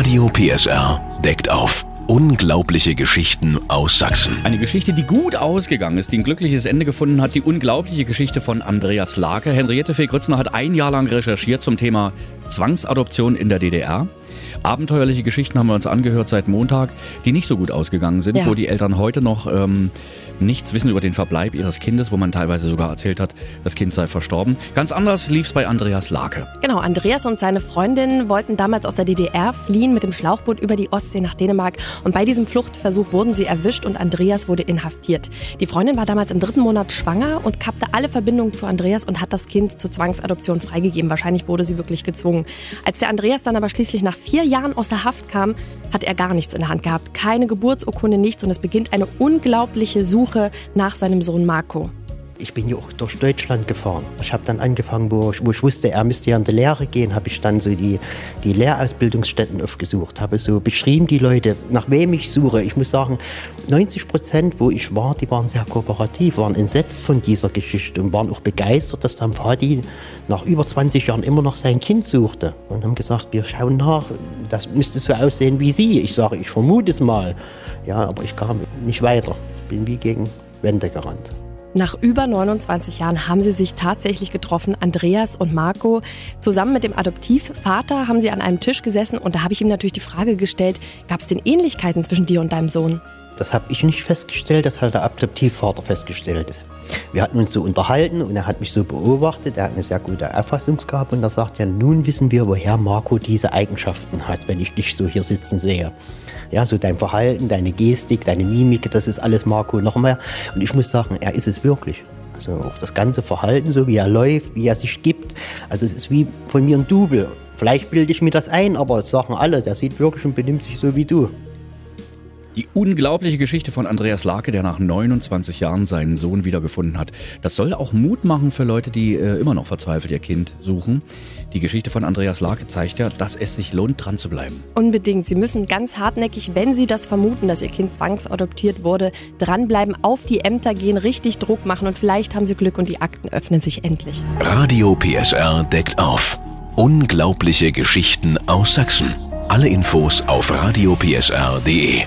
Radio PSR deckt auf. Unglaubliche Geschichten aus Sachsen. Eine Geschichte, die gut ausgegangen ist, die ein glückliches Ende gefunden hat. Die unglaubliche Geschichte von Andreas Lake. Henriette Fee-Grützner hat ein Jahr lang recherchiert zum Thema Zwangsadoption in der DDR. Abenteuerliche Geschichten haben wir uns angehört seit Montag, die nicht so gut ausgegangen sind, Ja. wo die Eltern heute noch ähm, nichts wissen über den Verbleib ihres Kindes, wo man teilweise sogar erzählt hat, das Kind sei verstorben. Ganz anders lief es bei Andreas Lake. Genau, Andreas und seine Freundin wollten damals aus der DDR fliehen mit dem Schlauchboot über die Ostsee nach Dänemark. Und bei diesem Fluchtversuch wurden sie erwischt und Andreas wurde inhaftiert. Die Freundin war damals im dritten Monat schwanger und kappte alle Verbindungen zu Andreas und hat das Kind zur Zwangsadoption freigegeben. Wahrscheinlich wurde sie wirklich gezwungen. Als der Andreas dann aber schließlich nach vier Jahren aus der Haft kam, hat er gar nichts in der Hand gehabt. Keine Geburtsurkunde, nichts. Und es beginnt eine unglaubliche Suche nach seinem Sohn Marco. Ich bin ja auch durch Deutschland gefahren. Ich habe dann angefangen, wo ich, wo ich wusste, er müsste ja in die Lehre gehen, habe ich dann so die, die Lehrausbildungsstätten aufgesucht, habe so beschrieben die Leute, nach wem ich suche. Ich muss sagen, 90 Prozent, wo ich war, die waren sehr kooperativ, waren entsetzt von dieser Geschichte und waren auch begeistert, dass dann Vati nach über 20 Jahren immer noch sein Kind suchte und haben gesagt, wir schauen nach, das müsste so aussehen wie Sie. Ich sage, ich vermute es mal. Ja, aber ich kam nicht weiter. Bin wie gegen Wände gerannt. Nach über 29 Jahren haben sie sich tatsächlich getroffen, Andreas und Marco. Zusammen mit dem Adoptivvater haben sie an einem Tisch gesessen und da habe ich ihm natürlich die Frage gestellt, gab es denn Ähnlichkeiten zwischen dir und deinem Sohn? Das habe ich nicht festgestellt, das hat der Adoptivvater festgestellt. Wir hatten uns so unterhalten und er hat mich so beobachtet, er hat eine sehr gute Auffassungsgabe und er sagt ja, nun wissen wir, woher Marco diese Eigenschaften hat, wenn ich dich so hier sitzen sehe. Ja, so dein Verhalten, deine Gestik, deine Mimik, das ist alles Marco noch mehr. Und ich muss sagen, er ist es wirklich. Also auch das ganze Verhalten, so wie er läuft, wie er sich gibt. Also es ist wie von mir ein Double. Vielleicht bilde ich mir das ein, aber es sagen alle, der sieht wirklich und benimmt sich so wie du. Die unglaubliche Geschichte von Andreas Lake, der nach 29 Jahren seinen Sohn wiedergefunden hat. Das soll auch Mut machen für Leute, die äh, immer noch verzweifelt ihr Kind suchen. Die Geschichte von Andreas Lake zeigt ja, dass es sich lohnt, dran zu bleiben. Unbedingt. Sie müssen ganz hartnäckig, wenn Sie das vermuten, dass Ihr Kind zwangsadoptiert wurde, dranbleiben, auf die Ämter gehen, richtig Druck machen und vielleicht haben Sie Glück und die Akten öffnen sich endlich. Radio PSR deckt auf. Unglaubliche Geschichten aus Sachsen. Alle Infos auf radiopsr.de.